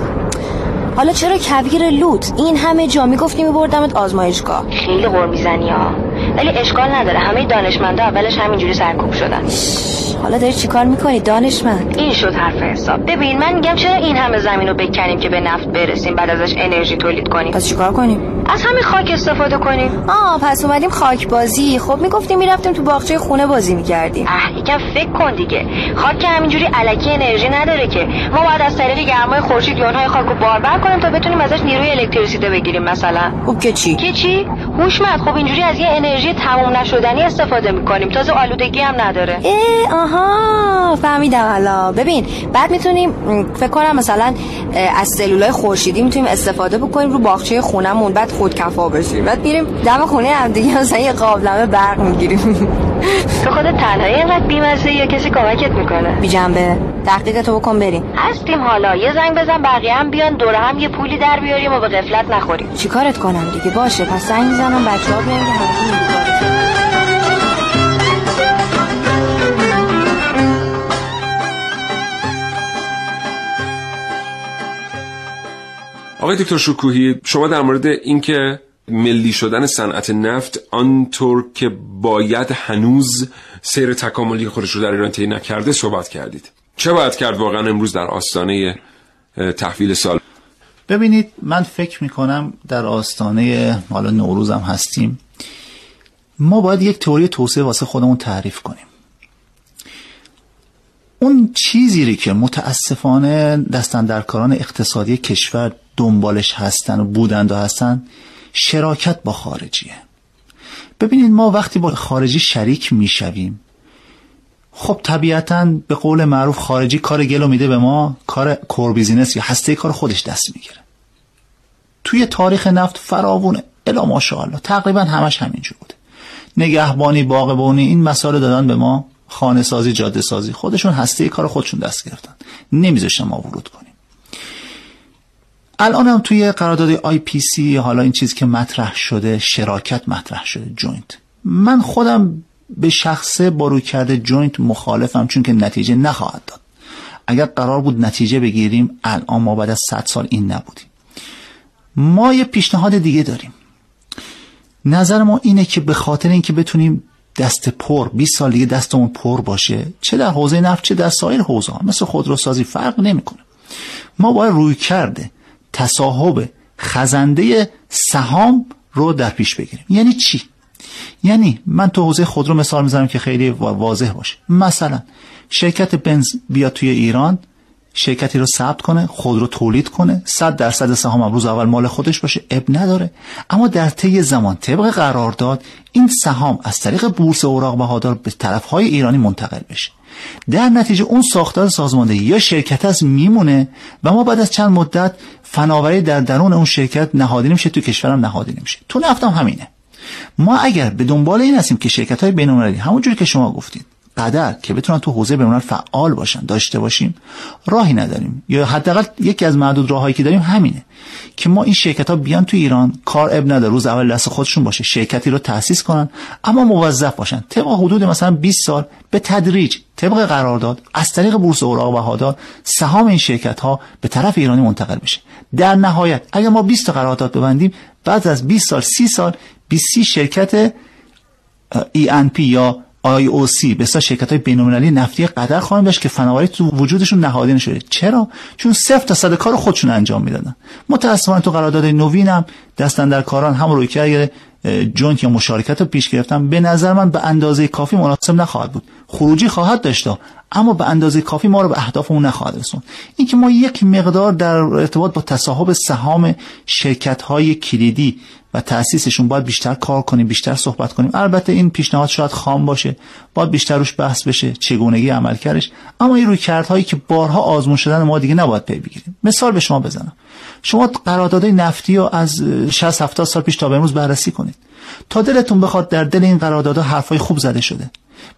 حالا چرا کویر لوت؟ این همه جا می‌گفتی میبردمت آزمایشگاه. خیلی غور می‌زنی ها. ولی اشکال نداره. همه دانشمندا اولش همینجوری سرکوب شدن. حالا داری چیکار می‌کنی دانشمند؟ این شد حرف حساب. ببین من میگم چرا این همه زمین رو بکنیم که به نفت برسیم بعد ازش انرژی تولید کنیم؟ پس چیکار کنیم؟ از همین خاک استفاده کنیم. آه پس اومدیم خاک بازی. خب می‌گفتیم می‌رفتیم تو باغچه خونه بازی می‌کردیم. اه یکم فکر کن دیگه. خاک که همینجوری علکی انرژی نداره که. ما باید از طریق گرمای خورشید یونهای خاک رو باربر کنیم تا بتونیم ازش نیروی الکتریسیته بگیریم مثلا. خب که چی؟ که چی؟ هوشمند. خب اینجوری از یه انرژی تموم نشدنی استفاده می‌کنیم. تازه آلودگی هم نداره. اه آها فهمیدم حالا. ببین بعد می‌تونیم فکر کنم مثلا از سلولای خورشیدی می‌تونیم استفاده بکنیم رو باغچه خونمون بعد خودکفا بشیم. بعد میریم دم خونه هم دیگه مثلا یه قابلمه برق می‌گیریم. تو خودت تنهایی اینقدر بیمزه یا کسی کمکت می‌کنه. بی جنبه. تحقیق تو بکن بریم. هستیم حالا. یه زنگ بزن بقیه هم بیان دور هم یه پولی در بیاریم و به غفلت نخوریم. چیکارت کنم دیگه؟ باشه پس زنگ می‌زنم بچه ها بیان که آقای دکتر شکوهی شما در مورد اینکه ملی شدن صنعت نفت آنطور که باید هنوز سیر تکاملی خودش رو در ایران طی نکرده صحبت کردید. چه باید کرد واقعا امروز در آستانه تحویل سال؟ ببینید من فکر می‌کنم در آستانه حالا نوروز هم هستیم ما باید یک تئوری توسعه واسه خودمون تعریف کنیم. اون چیزی که متاسفانه دستندرکاران اقتصادی کشور دنبالش هستن و بودند و هستن شراکت با خارجیه. ببینید ما وقتی با خارجی شریک می‌شویم خب طبیعتا به قول معروف خارجی کار گلو میده به ما کار کور بیزینس یا هسته کار خودش دست می‌گیره. توی تاریخ نفت فراوونه. الا ماشاءالله. تقریبا همش همینجور بوده. نگهبانی باغبانی این مسائل دادن به ما. خانه سازی جاده سازی خودشون هسته کار خودشون دست گرفتن. نمیذاشتن ما ورود کنیم. الان هم توی قرارداد IPC حالا این چیز که مطرح شده شراکت مطرح شده joint. من خودم به شخصه با رویکرد joint مخالفم چون که نتیجه نخواهد داد. اگر قرار بود نتیجه بگیریم الان ما بعد از 100 سال این نبودیم. ما یه پیشنهاد دیگه داریم. نظر ما اینه که به خاطر اینکه بتونیم دست پر 20 سال دیگه دستمون پر باشه چه در حوزه نفت چه در سایر حوزه ها مثل خودروسازی فرق نمی‌کنه. ما باید روی کرده تصاحب خزنده سهام رو در پیش بگیریم. یعنی چی؟ یعنی من تو حوزه خودرو مثال می‌زنم که خیلی واضح باشه. مثلا شرکت بنز بیاد توی ایران شرکتی رو ثبت کنه خودرو تولید کنه 100 درصد سهام روز اول مال خودش باشه اب نداره. اما در طی زمان طبق قرارداد این سهام از طریق بورس اوراق بهادار به طرفهای ایرانی منتقل بشه. در نتیجه اون ساختار سازماندهی یا شرکت از میمونه و ما بعد از چند مدت فناوری در درون اون شرکت نهادینه میشه تو کشورم نهادینه میشه تو نفتم همینه. ما اگر به دنبال این هستیم که شرکت های بین‌المللی همونجوری که شما گفتید قدر که بتونن تو حوزه بین‌الملل فعال باشن داشته باشیم راهی نداریم. یا حداقل یکی از معدود راههایی که داریم همینه که ما این شرکت ها بیان تو ایران کار اب نداره روز اول دست خودشون باشه شرکتی رو تأسیس کنن اما موظف باشن. طبق حدود مثلا 20 سال به تدریج طبق قرارداد از طریق بورس اوراق بهادار سهام این شرکت ها به طرف ایرانی منتقل بشه. در نهایت اگر ما 20 تا قرارداد ببندیم بعد از 20 سال 30 سال 20 شرکت ENP یا IOC بسیار شرکت های بین‌المللی نفتی قدر خواهیم داشت که فناوری تو وجودشون نهادینه شده. چرا؟ چون صفر صد کار خودشون انجام می‌دادن. متاسفانه تو قرارداد نوین هم دستن در کاران هم روی کرد جونت یا مشارکت رو پیش گرفتن. به نظر من به اندازه کافی مناسب نخواهد بود. خروجی خواهد داشت اما به اندازه کافی ما رو به اهدافمون نخواهد رسوند. این که ما یک مقدار در ارتباط با تصاحب سهام شرکت های کلیدی تأسیسشون باید بیشتر کار کنیم بیشتر صحبت کنیم. البته این پیشنهاد شاید خام باشه باید بیشتر روش بحث بشه چگونگی عملکردش. اما این روی کردهایی که بارها آزمون شدن ما دیگه نباید پی بگیریم. مثال به شما بزنم. شما قراردادهای نفتی رو از 60 70 سال پیش تا به امروز بررسی کنید. تا دلتون بخواد در دل این قراردادها حرفای خوب زده شده.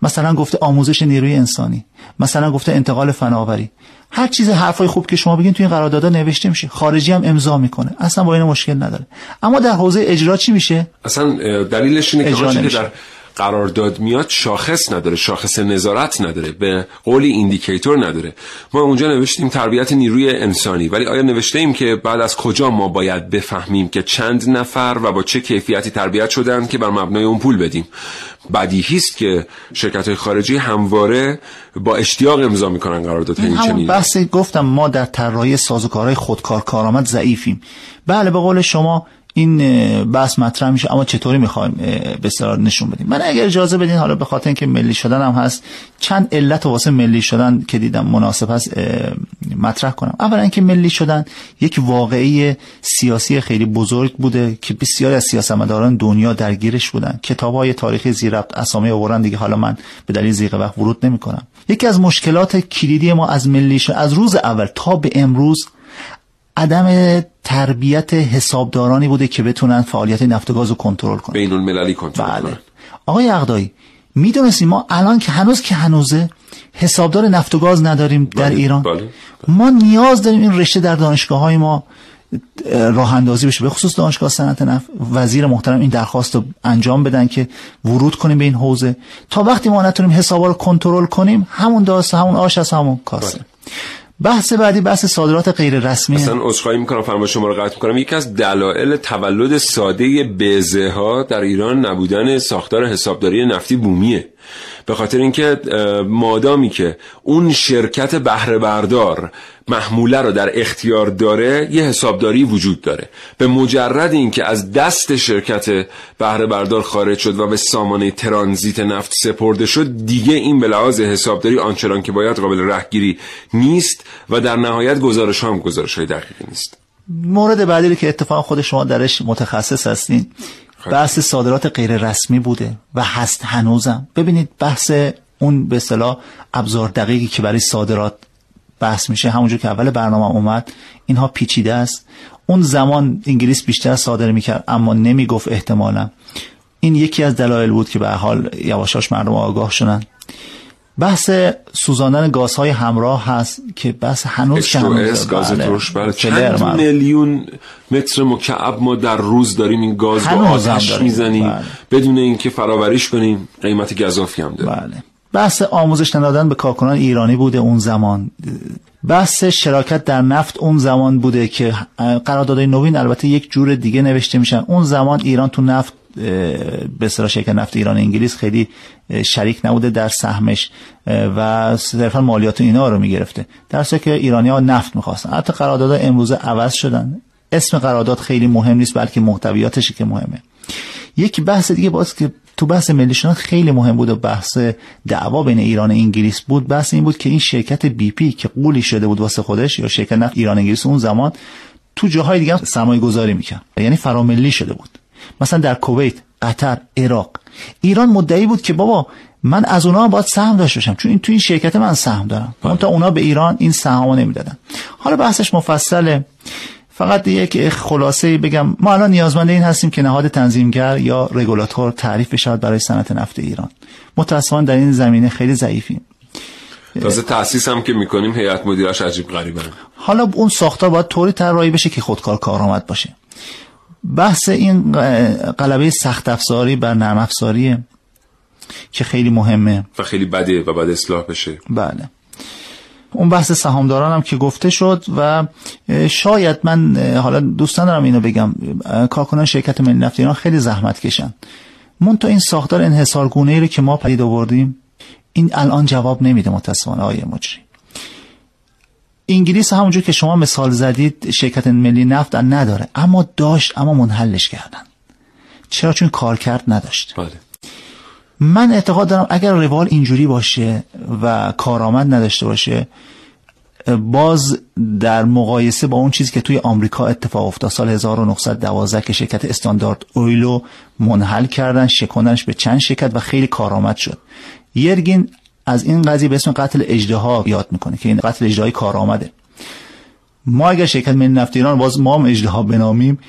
مثلا گفته آموزش نیروی انسانی مثلا گفته انتقال فناوری. هر چیز حرفای خوب که شما بگین توی این قراردادها نوشته میشه. خارجی هم امضا می‌کنه. اصلا با این مشکل نداره. اما در حوزه اجرا چی میشه؟ اصلا دلیلش اینه که در قرارداد میاد شاخص نداره شاخص نظارت نداره به قولی ایندیکیتور نداره. ما اونجا نوشتیم تربیت نیروی انسانی ولی آیا نوشته ایم که بعد از کجا ما باید بفهمیم که چند نفر و با چه کیفیتی تربیت شدن که بر مبنای اون پول بدیم؟ بدیهی است که شرکت های خارجی همواره با اشتیاق امضا می‌کنن قرارداد این چنین بحث گفتم ما در طراحی سازوکارهای خودکار کارآمد ضعیفیم. بله به قول شما این بحث مطرح میشه اما چطوری می‌خوایم به نشون بدیم؟ من اگر اجازه بدین حالا به خاطر اینکه ملی شدن هم هست چند علت واسه ملی شدن که دیدم مناسب هست مطرح کنم. اولا اینکه ملی شدن یک واقعی سیاسی خیلی بزرگ بوده که بسیاری از سیاستمداران دنیا درگیرش بودن. کتاب های تاریخی زیربط اسامی آوردن دیگه حالا من به دلیل زیغ وقت ورود نمی کنم یکی از مشکلات کلیدی ما از ملی شدن از روز اول تا به امروز عدم تربیت حسابدارانی بوده که بتونن فعالیت نفت و گاز رو کنترل کنن بین المللی کنترل بله. آقای اقدایی می‌دونستیم ما الان که هنوز که هنوزه حسابدار نفت و گاز نداریم در بله. ایران بله. ما نیاز داریم این رشته در دانشگاه های ما راه اندازی بشه به خصوص دانشگاه صنعت نفت وزیر محترم این درخواست رو انجام بدن که ورود کنیم به این حوزه تا وقتی ما نتونیم حسابا رو کنترل کنیم همون داست همون آش از همون کاسه بله. بحث بعدی بحث صادرات غیر رسمی. اصلا عذرخواهی می‌کنم فرما شما رو قطع می‌کنم. یکی از دلایل تولد ساده بزه ها در ایران نبودن ساختار حسابداری نفتی بومیه. به خاطر اینکه مادامی که اون شرکت بهره بردار محموله رو در اختیار داره یه حسابداری وجود داره. به مجرد اینکه از دست شرکت بهره بردار خارج شد و به سامانه ترانزیت نفت سپرده شد دیگه این به لحاظ حسابداری آنچنان که باید قابل رهگیری نیست و در نهایت گزارش هم گزارش های دقیقی نیست. مورد بعدی که اتفاق خود شما درش متخصص هستین بحث صادرات غیر رسمی بوده و هست هنوزم. ببینید بحث اون به اصطلاح ابزار دقیقی که برای صادرات بحث میشه همونجور که اول برنامه اومد اینها پیچیده است. اون زمان انگلیس بیشتر صادر می‌کرد اما نمی‌گفت احتمالا. این یکی از دلایل بود که به حال یواشاش مردم آگاه شدن. بحث سوزاندن گازهای همراه هست که بحث هنوز که هنوز گاز بله. ترش بله چند میلیون متر مکعب ما در روز داریم این گاز رو آتش می‌زنیم بله. بدون اینکه فراوریش کنیم قیمت گزافی هم داره بله. بحث آموزش ندادن به کارکنان ایرانی بوده اون زمان. بحث شراکت در نفت اون زمان بوده که قراردادهای نوین البته یک جور دیگه نوشته میشن. اون زمان ایران تو نفت به اصطلاح شرکت نفت ایران انگلیس خیلی شریک نبوده در سهمش و صرفا مالیات اینا رو می‌گرفته. در که ایرانی ها نفت می‌خواستن. حتی قراردادها امروزه عوض شدن. اسم قرارداد خیلی مهم نیست بلکه محتویاتش که مهمه. یک بحث دیگه باز که تو بحث ملی خیلی مهم بود و بحث دعوا بین ایران و انگلیس بود. بحث این بود که این شرکت بی پی که قولی شده بود واسه خودش یا شرکت نفت ایران انگلیس اون زمان تو جاهای دیگه سرمایه گذاری می‌کرد. یعنی فراملی شده بود. مثلا در کویت قطر عراق. ایران مدعی بود که بابا من از اونها باید سهم داشته باشم. چون این تو این شرکت من سهم دارم. اون تا اونا به ایران این سهامو نمی‌دادن. حالا بحثش مفصله. فقط یک خلاصه بگم ما الان نیازمند این هستیم که نهاد تنظیمگر یا رگولاتور تعریف بشود برای صنعت نفت ایران. متاسفانه در این زمینه خیلی ضعیفیم. تازه تاسیس هم که می‌کنیم هیئت مدیرش عجیب غریبه. حالا اون ساختار باید طوری طراحی بشه که خودکار کارآمد باشه. بحث این قلبه سخت افزاری بر نرم افزاریه که خیلی مهمه. و خیلی بده و بعد اصلاح بشه. بله. اون بحث سهامداران هم که گفته شد و شاید من حالا دوستان دارم اینو بگم کارکنان شرکت ملی نفت ایران خیلی زحمت کشن. مون تا این ساختار انحصارگونه ای رو که ما پدید آوردیم این الان جواب نمیده متاسفانه آیه مجری. انگلیس همونجور که شما مثال زدید شرکت ملی نفت نداره اما داشت اما منحلش کردن. چرا؟ چون کار کرد نداشت. بله. من اعتقاد دارم اگر روال اینجوری باشه و کارآمد نداشته باشه باز در مقایسه با اون چیزی که توی آمریکا اتفاق افتاد سال 1912 که شرکت استاندارد اویلو منحل کردن شکوندنش به چند شرکت و خیلی کارآمد شد. یرگین از این قضیه به اسم قتل اجدها یاد می‌کنه که این قتل اجدهایی کارآمده. ما اگر شرکت ملی نفت ایران باز ما هم اجدها بنامیم.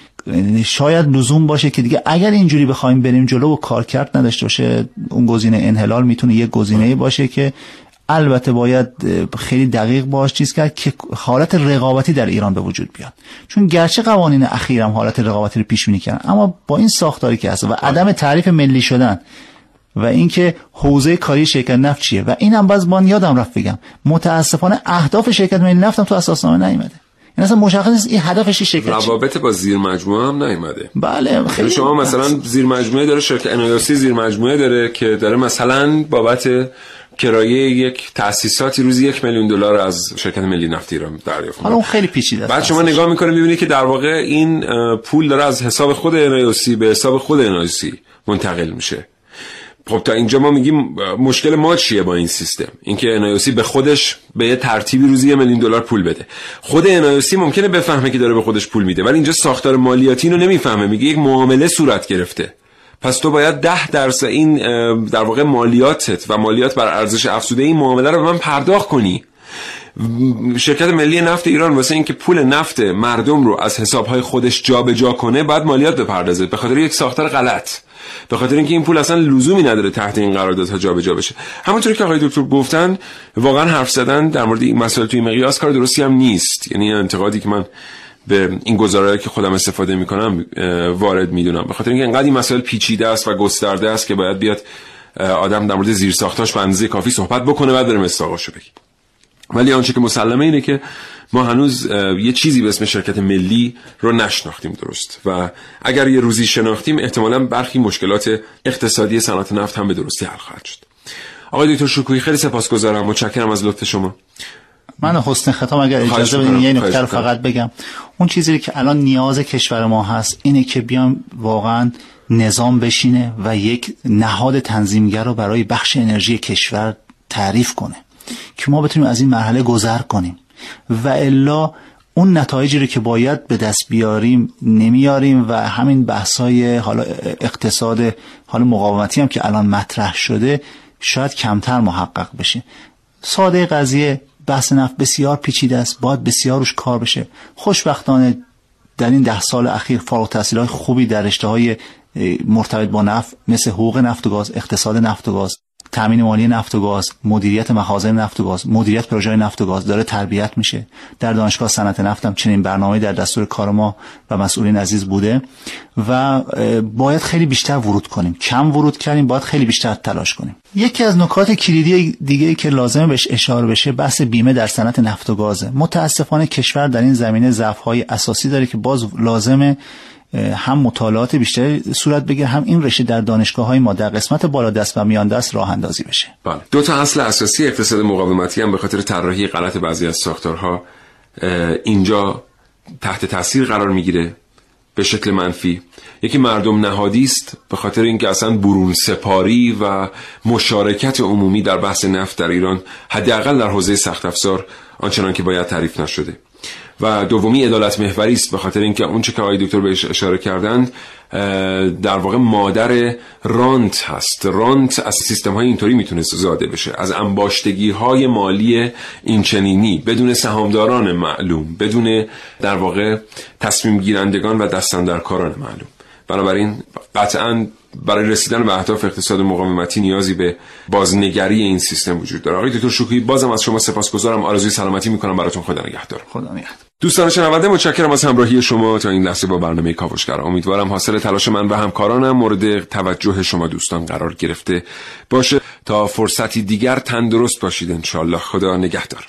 شاید لزوم باشه که دیگه اگر اینجوری بخوایم بریم جلو و کار کرد نداشته باشه اون گزینه انحلال می‌تونه یک گزینه باشه که البته باید خیلی دقیق باش چیز کرد که حالت رقابتی در ایران به وجود بیاد. چون گرچه قوانین اخیرم حالت رقابتی رو پیش بینی کردن اما با این ساختاری که هست و عدم تعریف ملی شدن و اینکه حوزه کاری شرکت نفت چیه؟ و اینم باز من یادم رفت بگم متاسفانه اهداف شرکت ملی نفت هم تو اساسنامه نیومده. این اصلا مشخص نیست این هدفش شرکت روابط با زیر مجموعه هم نیومده. بله یعنی خیلی شما مثلا زیر مجموعه داره شرکت انایاسی زیر مجموعه داره که داره مثلا بابت کرایه یک تاسیساتی روزی یک میلیون دلار از شرکت ملی نفت ایران دریافت حالا اون خیلی پیچیده بعد شما نگاه می‌کنید می‌بینید که در واقع این پول داره از حساب خود انایاسی به حساب خود انایاسی منتقل میشه. خب تا اینجا ما میگیم مشکل ما چیه با این سیستم؟ اینکه انایوسی به خودش به یه ترتیبی روزی یه میلیون دلار پول بده. خود انایوسی ممکنه بفهمه که داره به خودش پول میده ولی اینجا ساختار مالیاتی اینو نمی‌فهمه میگه یک معامله صورت گرفته. پس تو باید ده درصد این در واقع مالیاتت و مالیات بر ارزش افزوده این معامله رو به من پرداخت کنی. شرکت ملی نفت ایران واسه اینکه پول نفت مردم رو از حسابهای خودش جابجا جا کنه بعد مالیات بپردازه. به خاطر یک ساختار غلط. به خاطر اینکه این پول اصلا لزومی نداره تحت این قراردادها جابجا بشه. همونطوری که آقای دکتر گفتن واقعا حرف زدن در مورد این مسائل توی مقیاس کار درستی هم نیست. یعنی انتقادی که من به این گزارهایی که خودم استفاده می‌کنم وارد می‌دونم. به خاطر اینکه انقدر این مسائل پیچیده است و گسترده است که باید بیاد آدم در مورد زیر ساختاش به اندازه کافی صحبت بکنه بعد بریم استاقاشو بگیم. ولی آنچه که مسلمه اینه که ما هنوز یه چیزی به اسم شرکت ملی رو نشناختیم درست. و اگر یه روزی شناختیم احتمالا برخی مشکلات اقتصادی صنعت نفت هم به درستی حل خواهد شد. آقای دکتر شکویی خیلی سپاسگزارم. متشکرم از لطف شما. من حسن ختام اگر اجازه بدین یه نکته رو فقط بگم. اون چیزی که الان نیاز کشور ما هست اینه که بیام واقعا نظام بشینه و یک نهاد تنظیمگر رو برای بخش انرژی کشور تعریف کنه. که ما بتونیم از این مرحله گذر کنیم. و الا اون نتایجی رو که باید به دست بیاریم نمیاریم و همین بحثای حالا اقتصاد حالا مقاومتی هم که الان مطرح شده شاید کمتر محقق بشه. ساده قضیه بحث نفت بسیار پیچیده است باید بسیار روش کار بشه. خوشبختانه در این ده سال اخیر فارغ التحصیل های خوبی در رشته های مرتبط با نفت مثل حقوق نفت و گاز اقتصاد نفت و گاز. تامین مالی نفت و گاز مدیریت مخازن نفت و گاز مدیریت پروژه نفت و گاز داره تربیت میشه. در دانشگاه صنعت نفتم چنین برنامه در دستور کار ما و مسئولین عزیز بوده و باید خیلی بیشتر ورود کنیم. کم ورود کردیم باید خیلی بیشتر تلاش کنیم. یکی از نکات کلیدی دیگه که لازمه بهش اشاره بشه بحث بیمه در صنعت نفت و گازه. متاسفانه کشور در این زمینه ضعف اساسی داره که باز لازمه هم مطالعات بیشتری صورت بگیر هم این رشته در دانشگاه های ما در قسمت بالا دست و میان دست راه اندازی بشه. بله. دو تا اصل اساسی اقتصاد مقاومتی هم به خاطر طراحی غلط بعضی از ساختارها اینجا تحت تاثیر قرار می‌گیره به شکل منفی. یکی مردم نهادی است به خاطر اینکه اصلا برون سپاری و مشارکت عمومی در بحث نفت در ایران حداقل در حوزه سخت افزار آنچنان که باید تعریف نشده. و دومی عدالت محوری است به خاطر اینکه اون چه که آقای دکتر بهش اشاره کردند در واقع مادر رانت هست. رانت از سیستم های اینطوری می‌تونست زاده بشه. از انباشتگی های مالی اینچنینی بدون سهامداران معلوم بدون در واقع تصمیم گیرندگان و دستندرکاران معلوم. بنابراین قطعا برای رسیدن به اهداف اقتصاد مقاومتی نیازی به بازنگری این سیستم وجود داره. آقای دکتر شکوهی بازم از شما سپاسگزارم. آرزوی سلامتی می‌کنم. براتون خدا نگهدار. خدا نگهدار. دوستان شنونده متشکرم از همراهی شما تا این لحظه با برنامه کاوشگر. امیدوارم حاصل تلاش من و همکارانم مورد توجه شما دوستان قرار گرفته باشه. تا فرصتی دیگر تندرست باشید انشالله خدا نگهدار.